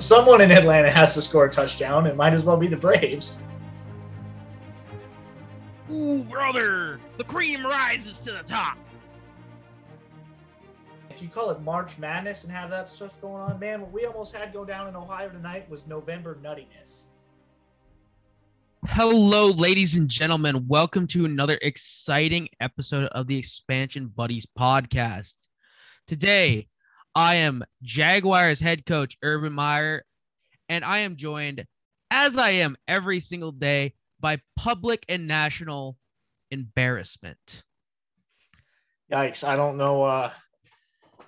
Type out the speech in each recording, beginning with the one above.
someone in Atlanta has to score a touchdown. It might as well be the Braves. Ooh, brother, the cream rises to the top. If you call it March Madness and have that stuff going on, man, what we almost had go down in Ohio tonight was November nuttiness. Hello, ladies and gentlemen. Welcome to another exciting episode of the Expansion Buddies podcast. Today, I am Jaguars head coach Urban Meyer, and I am joined, as I am every single day, by public and national embarrassment. Yikes! I don't know. Uh,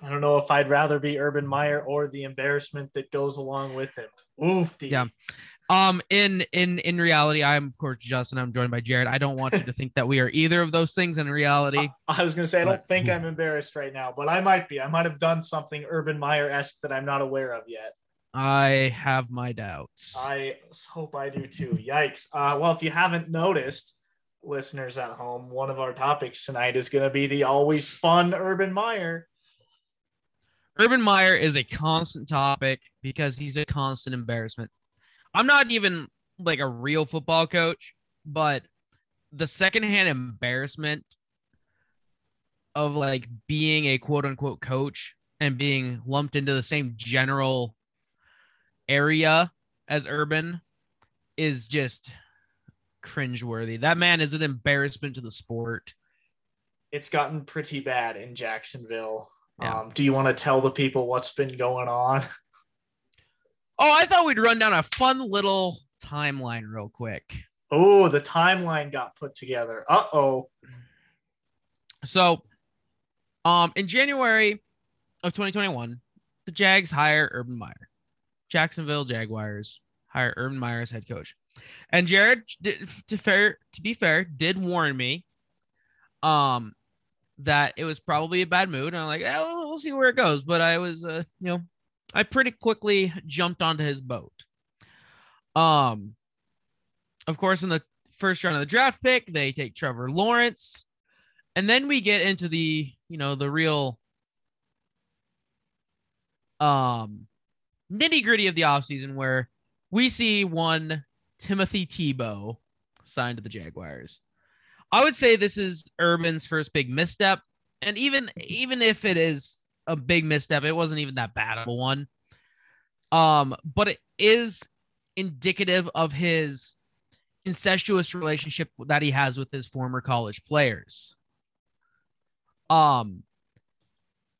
I don't know if I'd rather be Urban Meyer or the embarrassment that goes along with him. Oof. Yeah. Um. In in in reality, I'm of course Justin. I'm joined by Jared. I don't want you to think that we are either of those things in reality. I, I was gonna say I don't think I'm embarrassed right now, but I might be. I might have done something Urban Meyer esque that I'm not aware of yet. I have my doubts. I hope I do too. Yikes. Uh, well, if you haven't noticed, listeners at home, one of our topics tonight is going to be the always fun Urban Meyer. Urban Meyer is a constant topic because he's a constant embarrassment. I'm not even like a real football coach, but the secondhand embarrassment of like being a quote unquote coach and being lumped into the same general area as Urban is just cringeworthy. That man is an embarrassment to the sport. It's gotten pretty bad in Jacksonville. Yeah. Um, do you want to tell the people what's been going on? Oh, I thought we'd run down a fun little timeline real quick. Oh, the timeline got put together. Uh oh. So, um, in January of 2021, the Jags hire Urban Meyer. Jacksonville Jaguars hire Urban Meyer as head coach. And Jared, to fair to be fair, did warn me um that it was probably a bad mood. And I'm like, eh, we'll, we'll see where it goes. But I was, uh, you know, I pretty quickly jumped onto his boat. Um, of course, in the first round of the draft pick, they take Trevor Lawrence, and then we get into the, you know, the real um nitty gritty of the offseason where we see one Timothy Tebow signed to the Jaguars. I would say this is Urban's first big misstep. And even even if it is a big misstep, it wasn't even that bad of a one. Um, but it is indicative of his incestuous relationship that he has with his former college players. Um,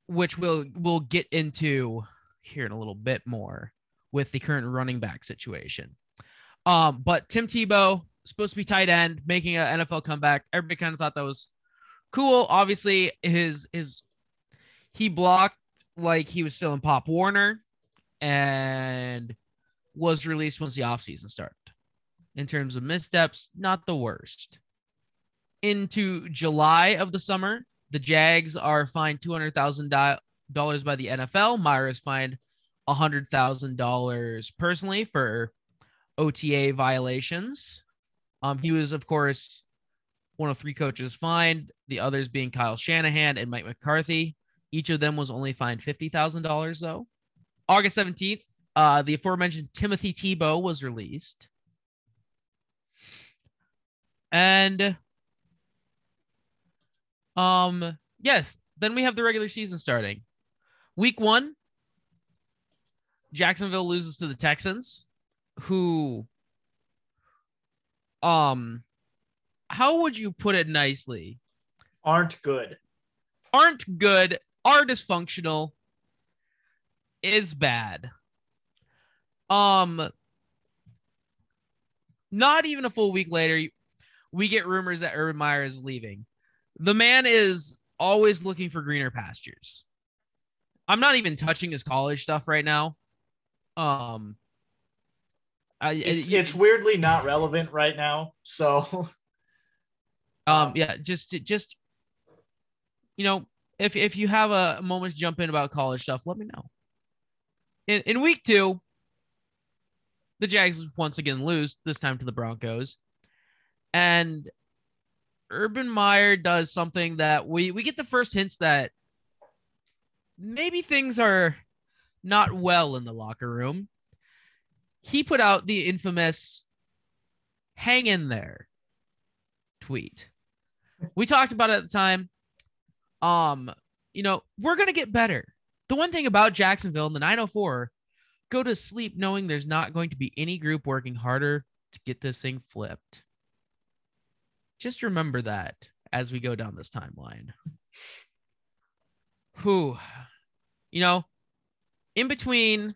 which we'll we'll get into here in a little bit more with the current running back situation. Um, but Tim Tebow supposed to be tight end, making an NFL comeback. Everybody kind of thought that was cool. Obviously, his his he blocked like he was still in Pop Warner and was released once the offseason started. In terms of missteps, not the worst. Into July of the summer, the Jags are fined two hundred thousand dollars by the NFL. Meyer is fined hundred thousand dollars personally for OTA violations. Um, he was, of course, one of three coaches fined. The others being Kyle Shanahan and Mike McCarthy. Each of them was only fined fifty thousand dollars though. August seventeenth, uh, the aforementioned Timothy Tebow was released. And um yes, then we have the regular season starting. Week one, Jacksonville loses to the Texans, who um how would you put it nicely? Aren't good. Aren't good, are dysfunctional, is bad. Um not even a full week later, we get rumors that Urban Meyer is leaving. The man is always looking for greener pastures. I'm not even touching his college stuff right now. Um, I, it's, it, it's weirdly not relevant right now. So, um, yeah, just just you know, if if you have a moment to jump in about college stuff, let me know. In in week two, the Jags once again lose this time to the Broncos, and Urban Meyer does something that we we get the first hints that maybe things are not well in the locker room. he put out the infamous hang in there tweet. We talked about it at the time. Um, you know, we're to get better. The one thing about Jacksonville in the 904, go to sleep knowing there's not going to be any group working harder to get this thing flipped. Just remember that as we go down this timeline. Who, you know, in between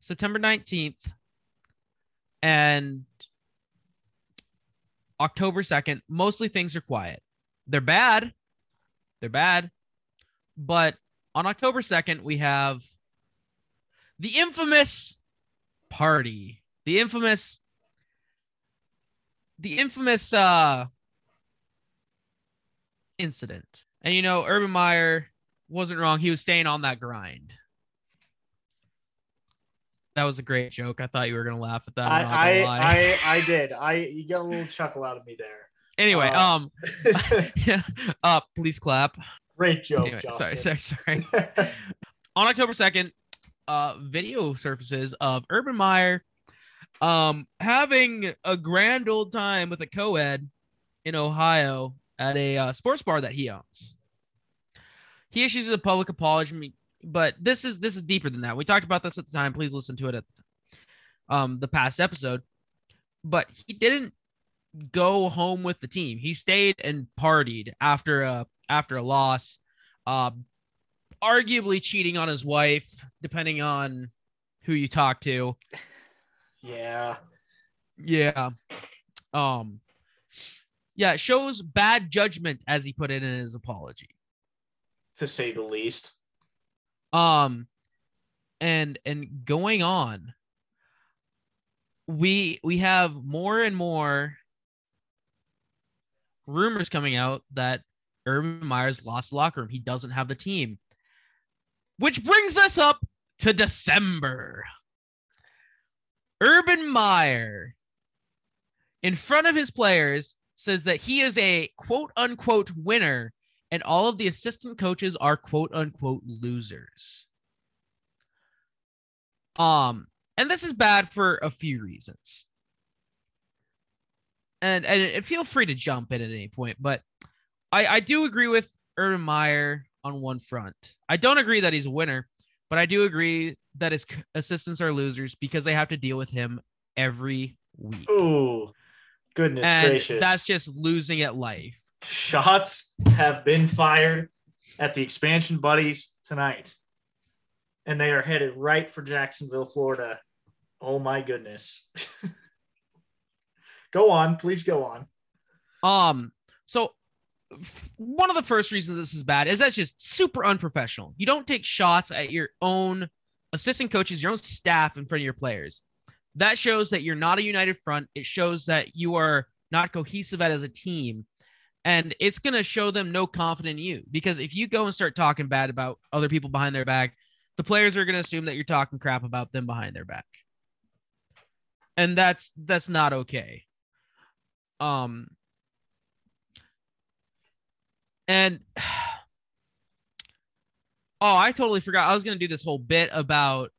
September 19th and October 2nd, mostly things are quiet. They're bad. They're bad. But on October 2nd, we have the infamous party, the infamous, the infamous uh, incident. And you know, Urban Meyer wasn't wrong. He was staying on that grind. That was a great joke. I thought you were gonna laugh at that. I I, I, I did. I you got a little chuckle out of me there. Anyway, uh, um, yeah, uh, please clap. Great joke. Anyway, sorry, sorry, sorry. On October second, uh, video surfaces of Urban Meyer, um, having a grand old time with a co-ed in Ohio at a uh, sports bar that he owns. He issues a public apology, but this is this is deeper than that. We talked about this at the time. Please listen to it at the, um, the past episode. But he didn't go home with the team. He stayed and partied after a after a loss, uh, arguably cheating on his wife, depending on who you talk to. Yeah. Yeah. Um. Yeah, it shows bad judgment, as he put it in his apology, to say the least. Um, and and going on, we we have more and more rumors coming out that Urban Meyer's lost locker room. He doesn't have the team. Which brings us up to December. Urban Meyer, in front of his players, says that he is a quote unquote winner and all of the assistant coaches are quote unquote losers. Um, and this is bad for a few reasons. And and feel free to jump in at any point, but I I do agree with Urban Meyer on one front. I don't agree that he's a winner, but I do agree that his assistants are losers because they have to deal with him every week. Ooh, goodness and gracious! That's just losing at life. Shots have been fired at the expansion buddies tonight, and they are headed right for Jacksonville, Florida. Oh my goodness! go on, please go on. Um, so one of the first reasons this is bad is that's just super unprofessional. You don't take shots at your own assistant coaches, your own staff in front of your players. That shows that you're not a united front. It shows that you are not cohesive as a team. And it's going to show them no confidence in you because if you go and start talking bad about other people behind their back, the players are going to assume that you're talking crap about them behind their back. And that's that's not okay. Um and oh, I totally forgot. I was gonna do this whole bit about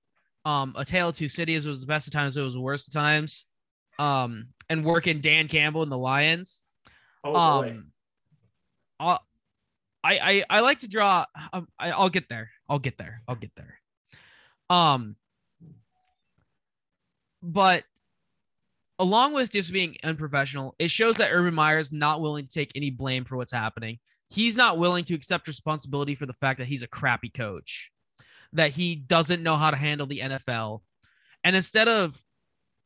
um a tale of two cities. It was the best of times. It was the worst of times. Um, and working Dan Campbell and the Lions. Oh. Um, I'll, I I I like to draw. Um, I, I'll get there. I'll get there. I'll get there. Um, but along with just being unprofessional, it shows that Urban Meyer is not willing to take any blame for what's happening. He's not willing to accept responsibility for the fact that he's a crappy coach, that he doesn't know how to handle the NFL. And instead of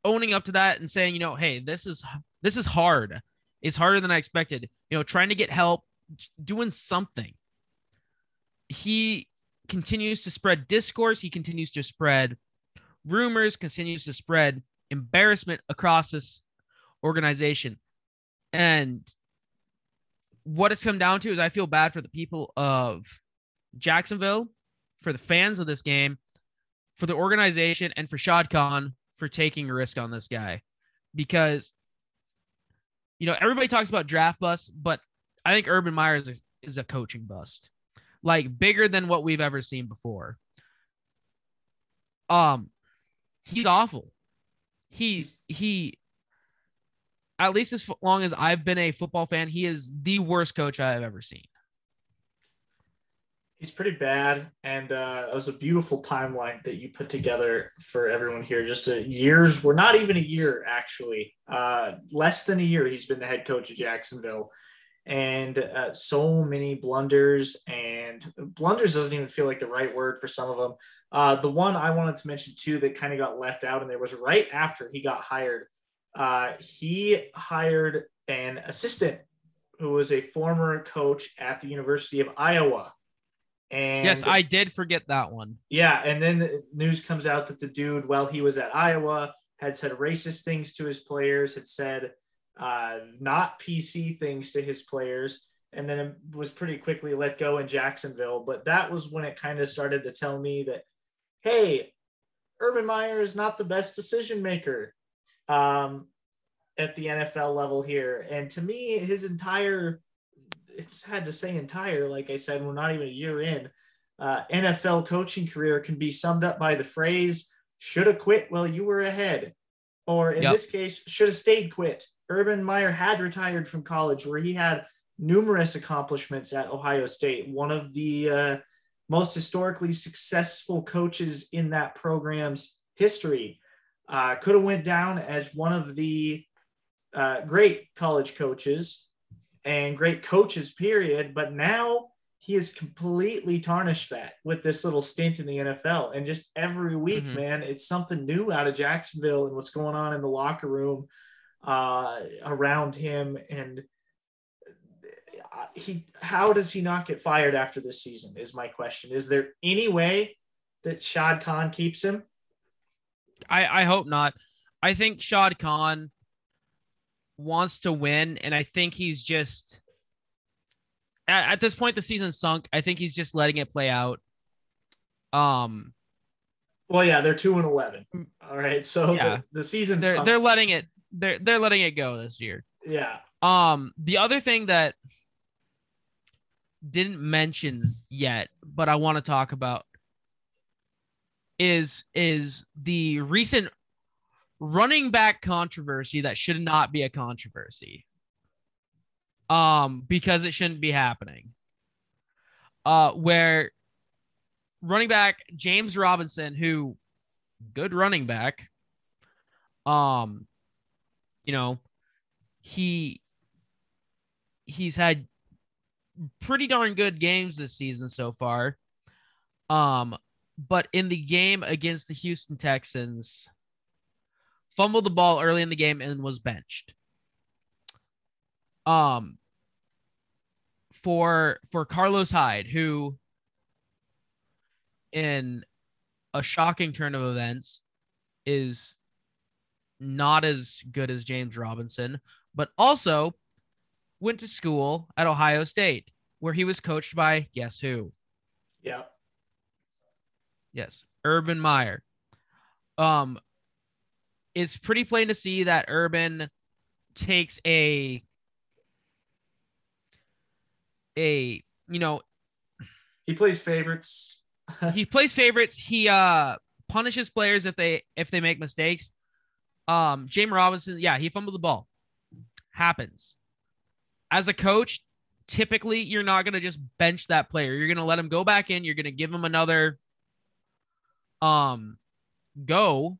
owning up to that and saying, you know, hey, this is this is hard. It's harder than I expected. You know, trying to get help, doing something. He continues to spread discourse. He continues to spread rumors, continues to spread embarrassment across this organization. And what it's come down to is I feel bad for the people of Jacksonville, for the fans of this game, for the organization, and for Shad Khan for taking a risk on this guy. Because, you know, everybody talks about draft bust, but I think Urban Meyer is a, is a coaching bust, like bigger than what we've ever seen before. Um, he's awful. He's he at least as long as I've been a football fan, he is the worst coach I've ever seen. He's pretty bad, and uh, it was a beautiful timeline that you put together for everyone here. Just a years, we're not even a year actually, uh, less than a year. He's been the head coach of Jacksonville, and uh, so many blunders. And blunders doesn't even feel like the right word for some of them. Uh, the one I wanted to mention too that kind of got left out, and there was right after he got hired. Uh, he hired an assistant who was a former coach at the University of Iowa and yes, I did forget that one. Yeah, and then the news comes out that the dude, while he was at Iowa, had said racist things to his players, had said uh, not PC things to his players, and then was pretty quickly let go in Jacksonville. But that was when it kind of started to tell me that, hey, Urban Meyer is not the best decision maker um, at the NFL level here. And to me, his entire it's sad to say entire. Like I said, we're not even a year in. Uh, NFL coaching career can be summed up by the phrase "should have quit while you were ahead," or in yep. this case, should have stayed quit. Urban Meyer had retired from college, where he had numerous accomplishments at Ohio State. One of the uh, most historically successful coaches in that program's history. Uh, could have went down as one of the uh, great college coaches and great coaches, period. But now he has completely tarnished that with this little stint in the NFL. And just every week, mm-hmm. man, it's something new out of Jacksonville and what's going on in the locker room uh, around him. And uh, he, how does he not get fired after this season? Is my question. Is there any way that Shad Khan keeps him? I, I hope not. I think Shad Khan wants to win, and I think he's just at, at this point the season sunk. I think he's just letting it play out. Um. Well, yeah, they're two and eleven. All right, so yeah. the, the season they're sunk. they're letting it they're they're letting it go this year. Yeah. Um. The other thing that didn't mention yet, but I want to talk about is is the recent running back controversy that should not be a controversy. Um, because it shouldn't be happening. Uh, where running back James Robinson, who good running back, um, you know, he he's had pretty darn good games this season so far. Um, but in the game against the Houston Texans, fumbled the ball early in the game and was benched. Um, for for Carlos Hyde, who in a shocking turn of events is not as good as James Robinson, but also went to school at Ohio State, where he was coached by guess who? Yeah. Yes, Urban Meyer. Um, it's pretty plain to see that Urban takes a a you know he plays favorites. he plays favorites. He uh punishes players if they if they make mistakes. Um James Robinson, yeah, he fumbled the ball. Happens. As a coach, typically you're not going to just bench that player. You're going to let him go back in, you're going to give him another um go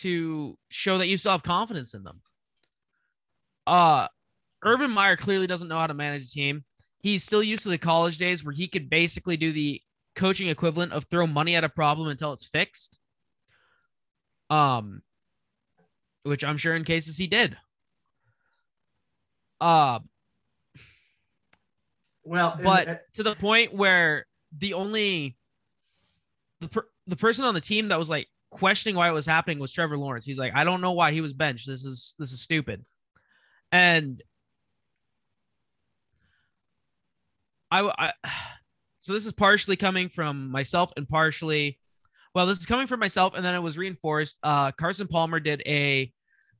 to show that you still have confidence in them. Uh, Urban Meyer clearly doesn't know how to manage a team. He's still used to the college days where he could basically do the coaching equivalent of throw money at a problem until it's fixed. Um, which I'm sure in cases he did. Uh, well, but to the point where the only the per, the person on the team that was like questioning why it was happening was Trevor Lawrence. He's like, I don't know why he was benched. This is this is stupid. And I, I so this is partially coming from myself and partially well, this is coming from myself and then it was reinforced. Uh Carson Palmer did a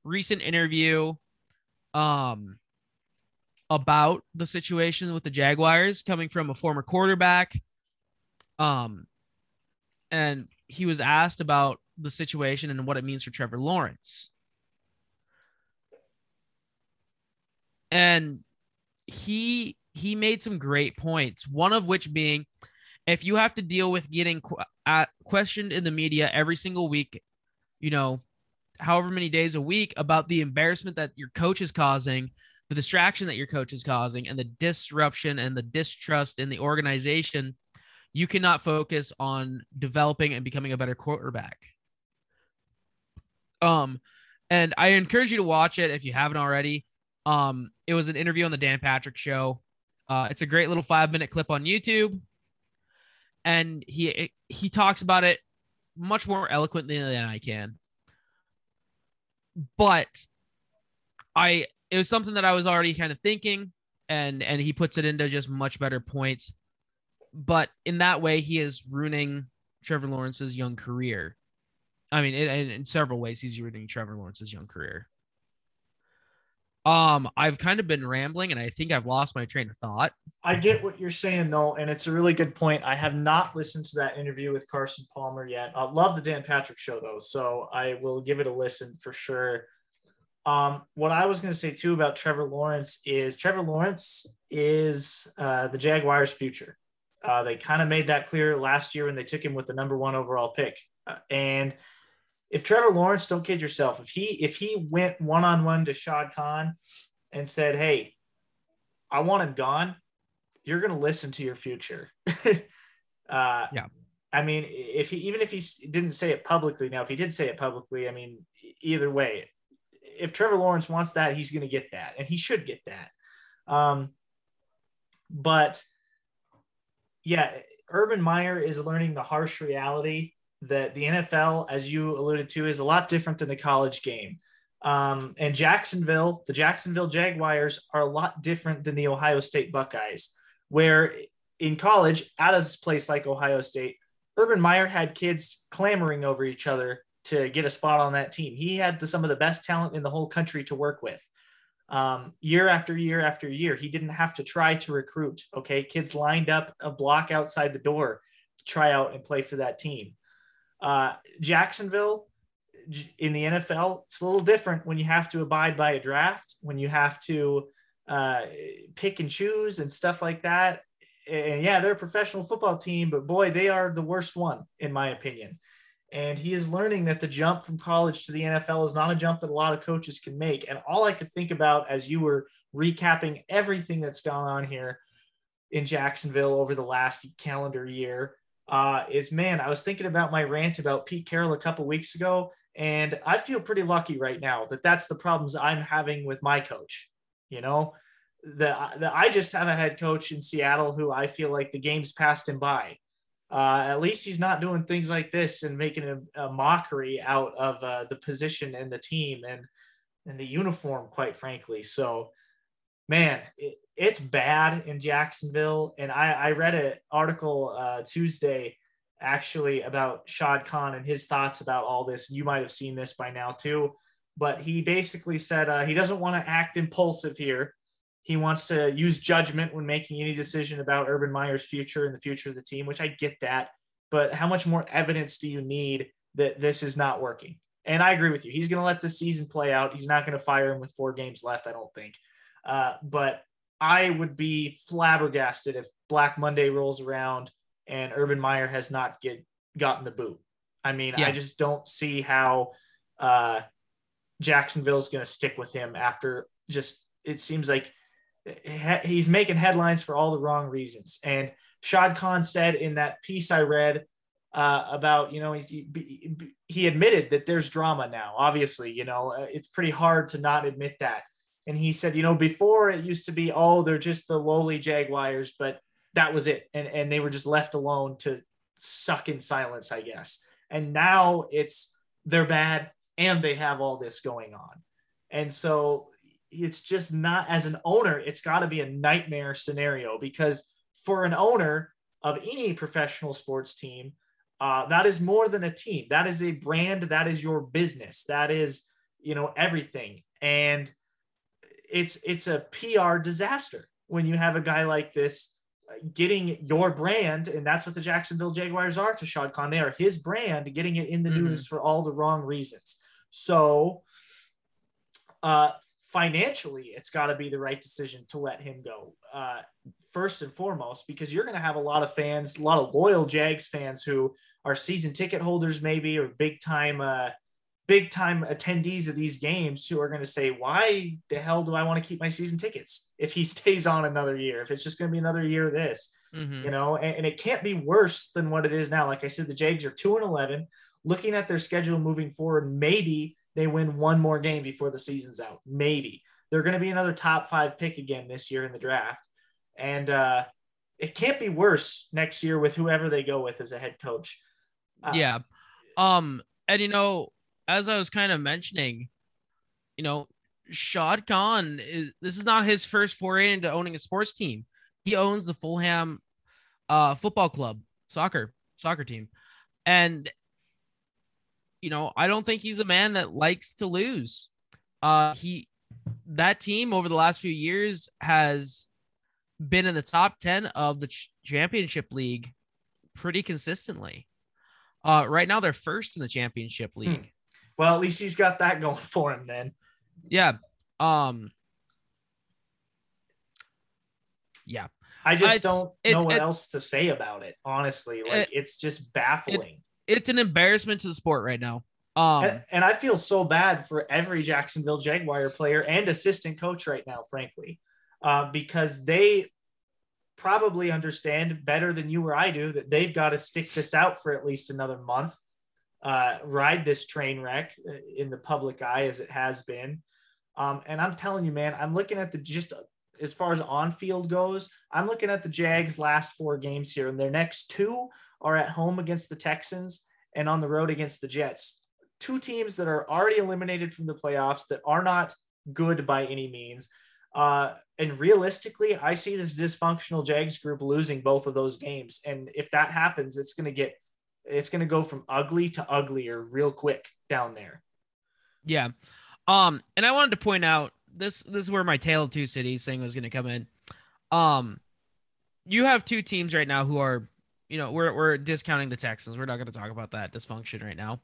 recent interview um about the situation with the Jaguars coming from a former quarterback. Um and he was asked about the situation and what it means for Trevor Lawrence. And he he made some great points. One of which being, if you have to deal with getting qu- uh, questioned in the media every single week, you know, however many days a week about the embarrassment that your coach is causing, the distraction that your coach is causing, and the disruption and the distrust in the organization, you cannot focus on developing and becoming a better quarterback. Um, and I encourage you to watch it if you haven't already. Um, it was an interview on the Dan Patrick Show. Uh, it's a great little five minute clip on YouTube, and he he talks about it much more eloquently than I can. But I it was something that I was already kind of thinking, and and he puts it into just much better points. But in that way, he is ruining Trevor Lawrence's young career. I mean, in, in several ways, he's ruining Trevor Lawrence's young career. Um, I've kind of been rambling, and I think I've lost my train of thought. I get what you're saying, though, and it's a really good point. I have not listened to that interview with Carson Palmer yet. I love the Dan Patrick show, though, so I will give it a listen for sure. Um, what I was going to say too about Trevor Lawrence is Trevor Lawrence is uh, the Jaguars' future. Uh, they kind of made that clear last year when they took him with the number one overall pick. Uh, and if Trevor Lawrence, don't kid yourself, if he if he went one on one to Shad Khan and said, "Hey, I want him gone," you're going to listen to your future. uh, yeah. I mean, if he even if he didn't say it publicly, now if he did say it publicly, I mean, either way, if Trevor Lawrence wants that, he's going to get that, and he should get that. Um, but yeah, Urban Meyer is learning the harsh reality that the NFL, as you alluded to, is a lot different than the college game. Um, and Jacksonville, the Jacksonville Jaguars are a lot different than the Ohio State Buckeyes, where in college, at a place like Ohio State, Urban Meyer had kids clamoring over each other to get a spot on that team. He had the, some of the best talent in the whole country to work with. Um, year after year after year, he didn't have to try to recruit. Okay, kids lined up a block outside the door to try out and play for that team. Uh, Jacksonville in the NFL, it's a little different when you have to abide by a draft, when you have to uh, pick and choose and stuff like that. And yeah, they're a professional football team, but boy, they are the worst one, in my opinion. And he is learning that the jump from college to the NFL is not a jump that a lot of coaches can make. And all I could think about as you were recapping everything that's gone on here in Jacksonville over the last calendar year uh, is man, I was thinking about my rant about Pete Carroll a couple weeks ago, and I feel pretty lucky right now that that's the problems I'm having with my coach. You know, the, the I just have a head coach in Seattle who I feel like the game's passed him by. Uh, at least he's not doing things like this and making a, a mockery out of uh, the position and the team and and the uniform, quite frankly. So, man, it, it's bad in Jacksonville. And I, I read an article uh, Tuesday actually about Shad Khan and his thoughts about all this. You might have seen this by now too, but he basically said uh, he doesn't want to act impulsive here. He wants to use judgment when making any decision about Urban Meyer's future and the future of the team, which I get that. But how much more evidence do you need that this is not working? And I agree with you. He's going to let the season play out. He's not going to fire him with four games left, I don't think. Uh, but I would be flabbergasted if Black Monday rolls around and Urban Meyer has not get gotten the boot. I mean, yeah. I just don't see how uh, Jacksonville is going to stick with him after just it seems like he's making headlines for all the wrong reasons. And Shad Khan said in that piece I read uh, about, you know, he's, he, he admitted that there's drama now. Obviously, you know, uh, it's pretty hard to not admit that and he said, you know, before it used to be, oh, they're just the lowly Jaguars, but that was it, and and they were just left alone to suck in silence, I guess. And now it's they're bad and they have all this going on, and so it's just not as an owner, it's got to be a nightmare scenario because for an owner of any professional sports team, uh, that is more than a team. That is a brand. That is your business. That is you know everything and it's it's a PR disaster when you have a guy like this. getting your brand, and that's what the Jacksonville Jaguars are to Shad Khan. They are his brand, getting it in the mm-hmm. news for all the wrong reasons. So, uh, financially, it's got to be the right decision to let him go. Uh, first and foremost, because you're going to have a lot of fans, a lot of loyal Jags fans who are season ticket holders, maybe, or big time, uh, big time attendees of these games who are going to say, why the hell do I want to keep my season tickets if he stays on another year? If it's just going to be another year of this, mm-hmm. you know, and, and, it can't be worse than what it is now. Like I said, the Jags are two and 11. Looking at their schedule moving forward, maybe they win one more game before the season's out. Maybe they're going to be another top five pick again this year in the draft. And uh, it can't be worse next year with whoever they go with as a head coach. Uh, yeah. Um, and you know, as I was kind of mentioning, you know, Shad Khan is this is not his first foray into owning a sports team. He owns the Fulham uh, football club, soccer, soccer team. And you know, I don't think he's a man that likes to lose. Uh he that team over the last few years has been in the top 10 of the ch- championship league pretty consistently. Uh, right now they're first in the championship hmm. league. Well, at least he's got that going for him then. Yeah. Um Yeah. I just don't know what else to say about it, honestly. Like it, it's just baffling. It, it's an embarrassment to the sport right now. Um and, and I feel so bad for every Jacksonville Jaguar player and assistant coach right now, frankly. Uh, because they probably understand better than you or I do that they've got to stick this out for at least another month uh, ride this train wreck uh, in the public eye as it has been. Um, and I'm telling you, man, I'm looking at the just as far as on field goes, I'm looking at the Jags' last four games here, and their next two are at home against the Texans and on the road against the Jets. Two teams that are already eliminated from the playoffs that are not good by any means. Uh, and realistically, I see this dysfunctional Jags group losing both of those games. And if that happens, it's going to get it's going to go from ugly to uglier real quick down there. Yeah. Um, and I wanted to point out this this is where my tale of two cities thing was going to come in. Um, you have two teams right now who are, you know, we're we're discounting the Texans. We're not going to talk about that dysfunction right now.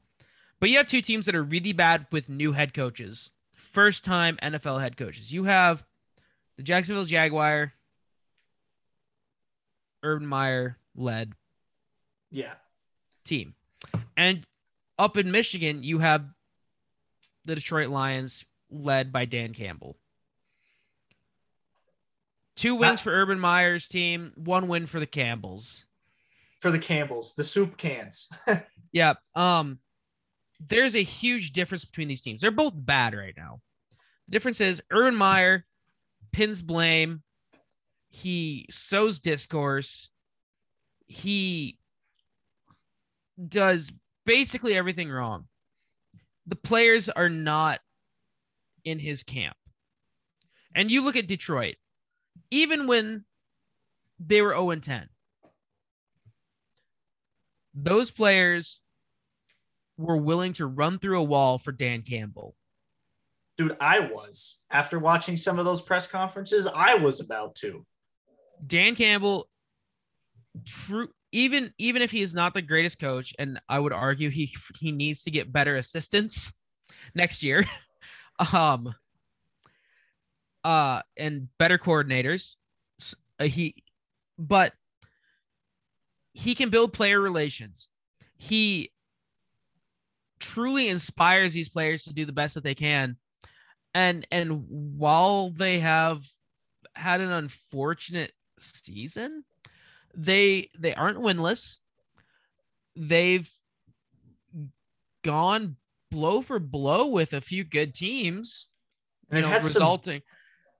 But you have two teams that are really bad with new head coaches, first time NFL head coaches. You have the Jacksonville Jaguar, Urban Meyer led. Yeah team. And up in Michigan, you have the Detroit Lions led by Dan Campbell. Two wins for Urban Meyer's team, one win for the Campbells. For the Campbells, the soup cans. yeah. Um, there's a huge difference between these teams. They're both bad right now. The difference is Urban Meyer pins blame. He sows discourse. He does basically everything wrong. The players are not in his camp. And you look at Detroit, even when they were 0 and 10, those players were willing to run through a wall for Dan Campbell. Dude, I was. After watching some of those press conferences, I was about to. Dan Campbell true even even if he is not the greatest coach, and I would argue he he needs to get better assistants next year, um, uh, and better coordinators. Uh, he, but he can build player relations. He truly inspires these players to do the best that they can, and and while they have had an unfortunate season they they aren't winless. They've gone blow for blow with a few good teams. And they've know, had resulting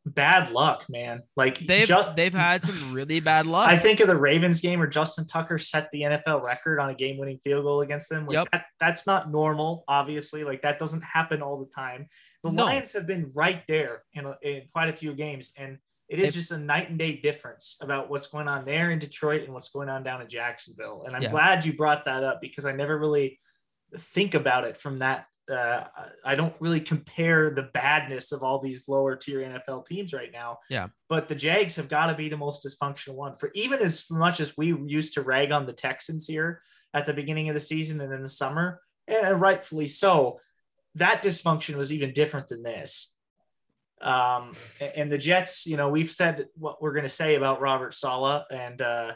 bad luck, man. Like they've just, they've had some really bad luck. I think of the Ravens game where Justin Tucker set the NFL record on a game-winning field goal against them. Like yep. That, that's not normal, obviously. Like that doesn't happen all the time. The no. Lions have been right there in, in quite a few games, and it is just a night and day difference about what's going on there in Detroit and what's going on down in Jacksonville. And I'm yeah. glad you brought that up because I never really think about it from that uh, I don't really compare the badness of all these lower tier NFL teams right now. Yeah. But the Jags have got to be the most dysfunctional one for even as much as we used to rag on the Texans here at the beginning of the season and in the summer, and rightfully so. That dysfunction was even different than this. Um, and the Jets, you know, we've said what we're going to say about Robert Saleh, and uh,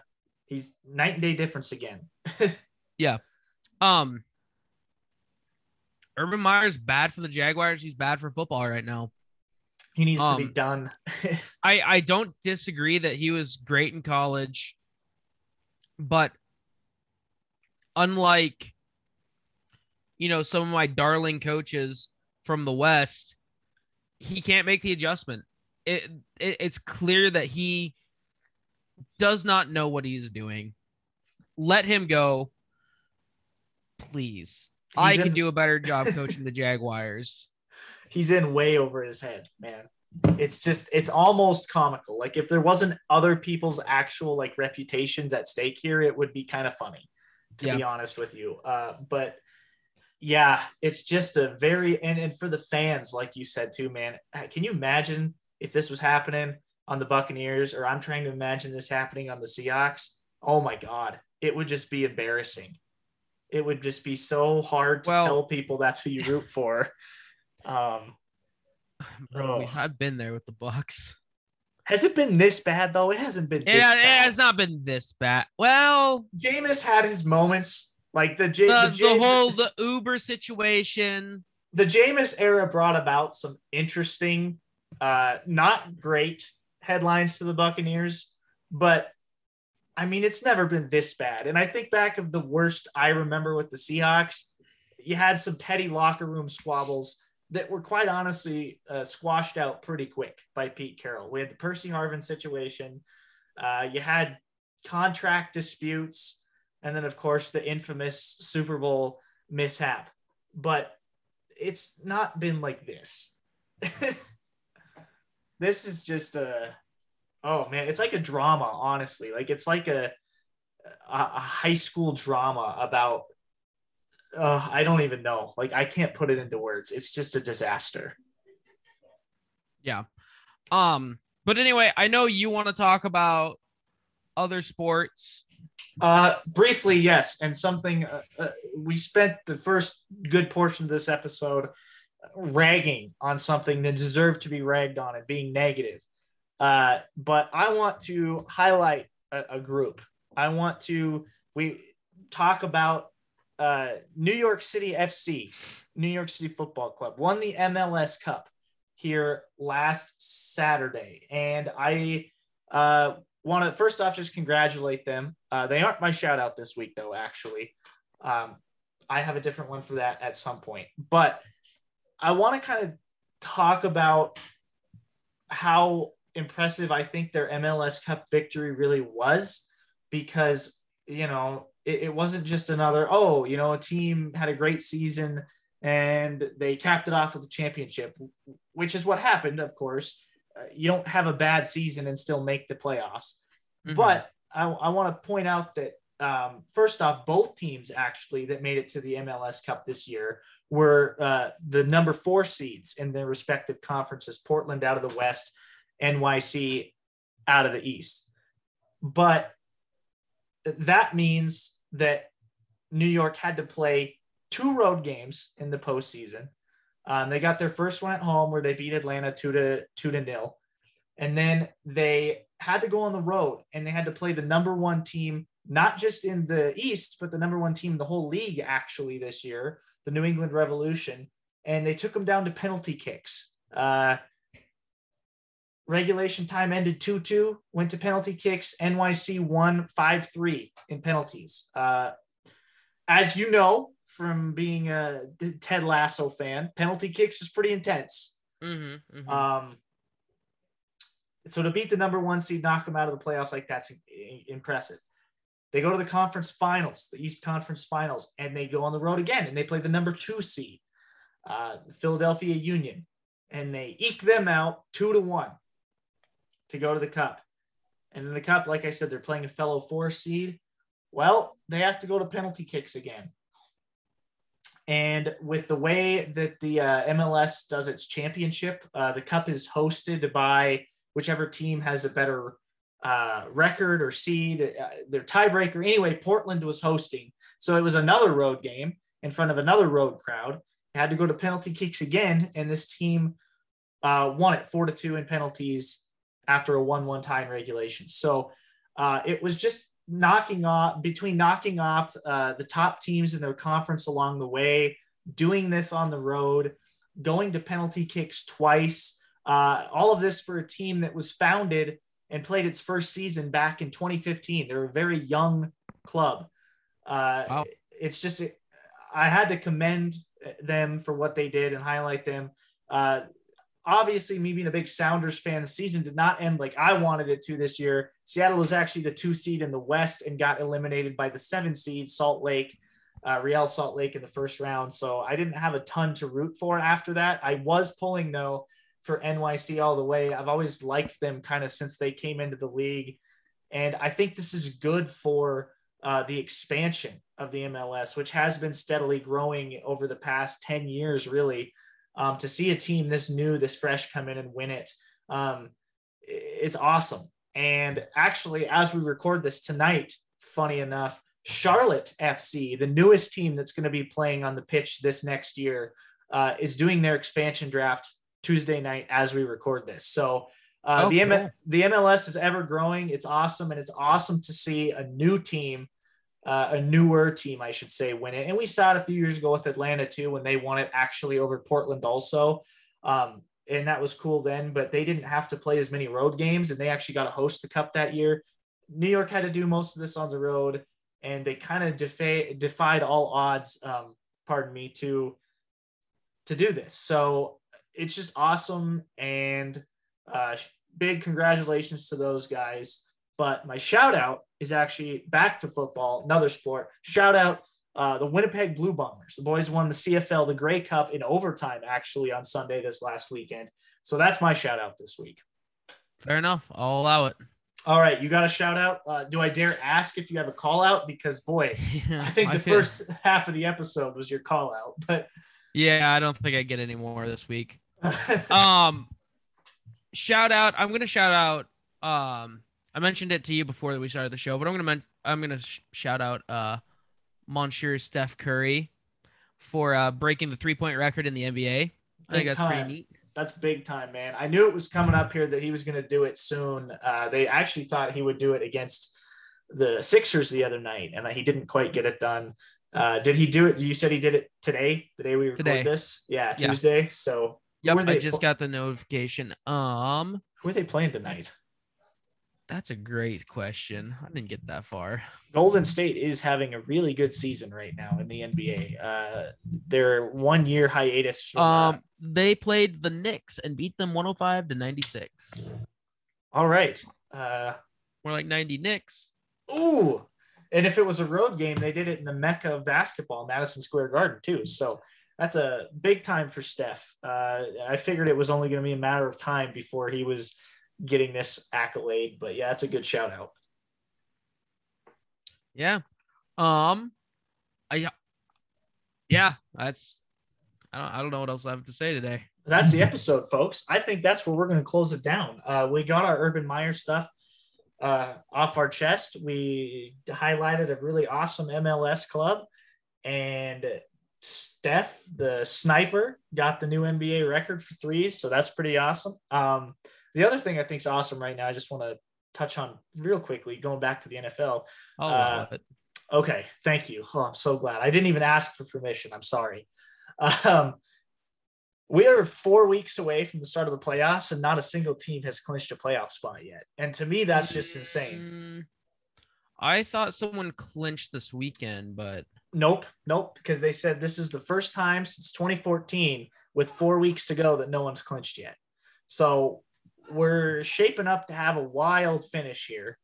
he's night and day difference again. yeah. Um, Urban Meyer's bad for the Jaguars. He's bad for football right now. He needs Um, to be done. I I don't disagree that he was great in college, but unlike you know some of my darling coaches from the West, he can't make the adjustment. It, it it's clear that he does not know what he's doing. Let him go, please. I He's can in- do a better job coaching the Jaguars. he's in way over his head, man. It's just it's almost comical. Like if there wasn't other people's actual like reputations at stake here, it would be kind of funny, to Yeah. be honest with you. Uh, but yeah, it's just a very and and for the fans, like you said too, man. uh, Can you imagine if this was happening on the Buccaneers, or I'm trying to imagine this happening on the Seahawks? Oh my god, it would just be embarrassing. It would just be so hard to Well- tell people that's who you root for. Um, Bro, Oh. I've been there with the Bucks. Has it been this bad though? It hasn't been. Yeah, it bad. has not been this bad. Well, Jameis had his moments, like the J- the, the, the whole the Uber situation. the Jameis era brought about some interesting, uh, not great headlines to the Buccaneers, but I mean it's never been this bad. And I think back of the worst I remember with the Seahawks, you had some petty locker room squabbles that were quite honestly uh, squashed out pretty quick by Pete Carroll. We had the Percy Harvin situation. Uh, you had contract disputes, and then of course the infamous Super Bowl mishap. But it's not been like this. this is just a oh man, it's like a drama, honestly. Like it's like a a, a high school drama about uh, I don't even know. Like I can't put it into words. It's just a disaster. Yeah. Um. But anyway, I know you want to talk about other sports. Uh, briefly, yes, and something uh, uh, we spent the first good portion of this episode ragging on something that deserved to be ragged on and being negative. Uh, but I want to highlight a, a group. I want to we talk about uh, New York City FC, New York City Football Club, won the MLS Cup here last Saturday, and I uh, want to first off just congratulate them. Uh, they aren't my shout out this week though. Actually, um, I have a different one for that at some point. But I want to kind of talk about how impressive I think their MLS Cup victory really was, because you know it, it wasn't just another oh you know a team had a great season and they capped it off with a championship, which is what happened, of course. You don't have a bad season and still make the playoffs. Mhm. But I, I want to point out that um, first off, both teams actually that made it to the MLS Cup this year were uh, the number four seeds in their respective conferences Portland out of the West, NYC out of the East. But that means that New York had to play two road games in the postseason. Um, they got their first one at home where they beat Atlanta two to two to nil, and then they had to go on the road and they had to play the number one team, not just in the East, but the number one team in the whole league actually this year, the New England Revolution, and they took them down to penalty kicks. Uh, regulation time ended 2-2 went to penalty kicks. Nyc won 5-3 in penalties. Uh, as you know from being a ted lasso fan penalty kicks is pretty intense Mhm, mhm. um, so to beat the number one seed knock them out of the playoffs like that's impressive they go to the conference finals the east conference finals and they go on the road again and they play the number two seed uh, philadelphia union and they eke them out two to one to go to the cup. And in the cup, like I said, they're playing a fellow four seed. Well, they have to go to penalty kicks again. And with the way that the uh, MLS does its championship, uh, the cup is hosted by whichever team has a better uh, record or seed, uh, their tiebreaker. Anyway, Portland was hosting. So it was another road game in front of another road crowd. It had to go to penalty kicks again. And this team uh, won it four to two in penalties after a 1 1 tie in regulation. So uh, it was just knocking off between knocking off uh, the top teams in their conference along the way, doing this on the road, going to penalty kicks twice. Uh, all of this for a team that was founded and played its first season back in 2015. They're a very young club. Uh, wow. It's just, I had to commend them for what they did and highlight them. Uh, obviously, me being a big Sounders fan, the season did not end like I wanted it to this year. Seattle was actually the two seed in the West and got eliminated by the seven seed Salt Lake, uh, Real Salt Lake in the first round. So I didn't have a ton to root for after that. I was pulling though for NYC all the way. I've always liked them kind of since they came into the league. And I think this is good for uh, the expansion of the MLS, which has been steadily growing over the past 10 years, really um, to see a team this new, this fresh come in and win it, um, it's awesome. And actually, as we record this tonight, funny enough, Charlotte FC, the newest team that's going to be playing on the pitch this next year, uh, is doing their expansion draft Tuesday night as we record this. So uh, oh, the, M- the MLS is ever growing. It's awesome. And it's awesome to see a new team uh, a newer team, I should say, win it. And we saw it a few years ago with Atlanta too, when they won it actually over Portland also. Um, and that was cool then, but they didn't have to play as many road games and they actually got to host the cup that year. New York had to do most of this on the road and they kind of defied all odds, um, pardon me, to, to do this. So it's just awesome. And uh, big congratulations to those guys. But my shout out is actually back to football, another sport. Shout out uh, the Winnipeg Blue Bombers. The boys won the CFL, the Grey Cup in overtime, actually, on Sunday this last weekend. So that's my shout out this week. Fair enough. I'll allow it. All right, you got a shout out. Uh, do I dare ask if you have a call out? Because boy, yeah, I think the I first half of the episode was your call out, but yeah, I don't think I get any more this week. um, shout out. I'm gonna shout out um I mentioned it to you before that we started the show, but I'm gonna men- I'm gonna sh- shout out uh, Monsieur Steph Curry for uh, breaking the three point record in the NBA. Big I think that's time. pretty neat. That's big time, man. I knew it was coming up here that he was going to do it soon. Uh, they actually thought he would do it against the Sixers the other night, and he didn't quite get it done. Uh, did he do it? You said he did it today, the day we recorded today. this. Yeah, Tuesday. Yeah. So yep, I just got the notification. Um, who are they playing tonight? That's a great question. I didn't get that far. Golden State is having a really good season right now in the NBA. Uh, their one year hiatus. From, um, uh, they played the Knicks and beat them 105 to 96. All right. Uh, More like 90 Knicks. Ooh. And if it was a road game, they did it in the mecca of basketball, Madison Square Garden, too. So that's a big time for Steph. Uh, I figured it was only going to be a matter of time before he was getting this accolade. But yeah, that's a good shout out. Yeah. Um I yeah, that's I don't, I don't know what else I have to say today. That's the episode, folks. I think that's where we're going to close it down. Uh, we got our Urban Meyer stuff uh, off our chest. We highlighted a really awesome MLS club, and Steph, the sniper, got the new NBA record for threes. So that's pretty awesome. Um, the other thing I think is awesome right now, I just want to touch on real quickly, going back to the NFL. Uh, okay, thank you. Oh, I'm so glad. I didn't even ask for permission. I'm sorry. Um, we are four weeks away from the start of the playoffs, and not a single team has clinched a playoff spot yet. And to me, that's just insane. Mm, I thought someone clinched this weekend, but nope, nope, because they said this is the first time since 2014 with four weeks to go that no one's clinched yet. So we're shaping up to have a wild finish here.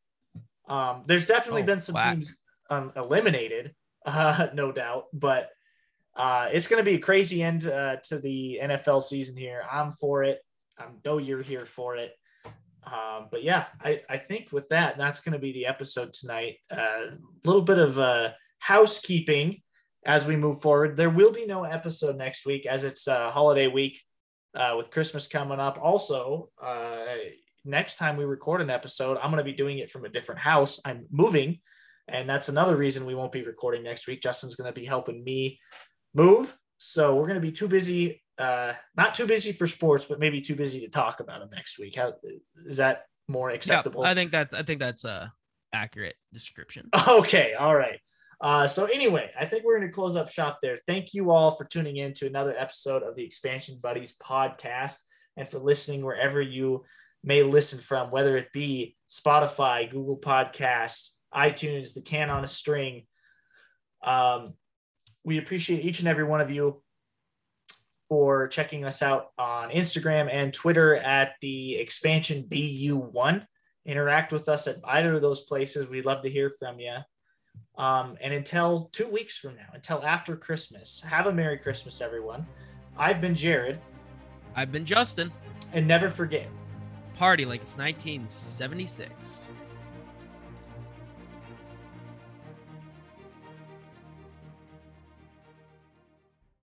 Um, there's definitely oh, been some whack. teams um, eliminated, uh, no doubt, but uh, it's going to be a crazy end uh, to the NFL season here. I'm for it. I know you're here for it. Um, but yeah, I, I think with that, that's going to be the episode tonight. A uh, little bit of uh, housekeeping as we move forward. There will be no episode next week as it's uh, holiday week uh, with Christmas coming up. Also, uh, next time we record an episode, I'm going to be doing it from a different house. I'm moving, and that's another reason we won't be recording next week. Justin's going to be helping me move. So we're going to be too busy, uh, not too busy for sports, but maybe too busy to talk about them next week. How is that more acceptable? Yeah, I think that's I think that's a accurate description. Okay, all right. Uh, so anyway, I think we're going to close up shop there. Thank you all for tuning in to another episode of the Expansion Buddies podcast and for listening wherever you may listen from, whether it be Spotify, Google Podcasts, iTunes, the can on a string. Um, we appreciate each and every one of you for checking us out on Instagram and Twitter at the expansion BU1. Interact with us at either of those places. We'd love to hear from you. Um, and until two weeks from now, until after Christmas, have a Merry Christmas, everyone. I've been Jared. I've been Justin. And never forget party like it's 1976.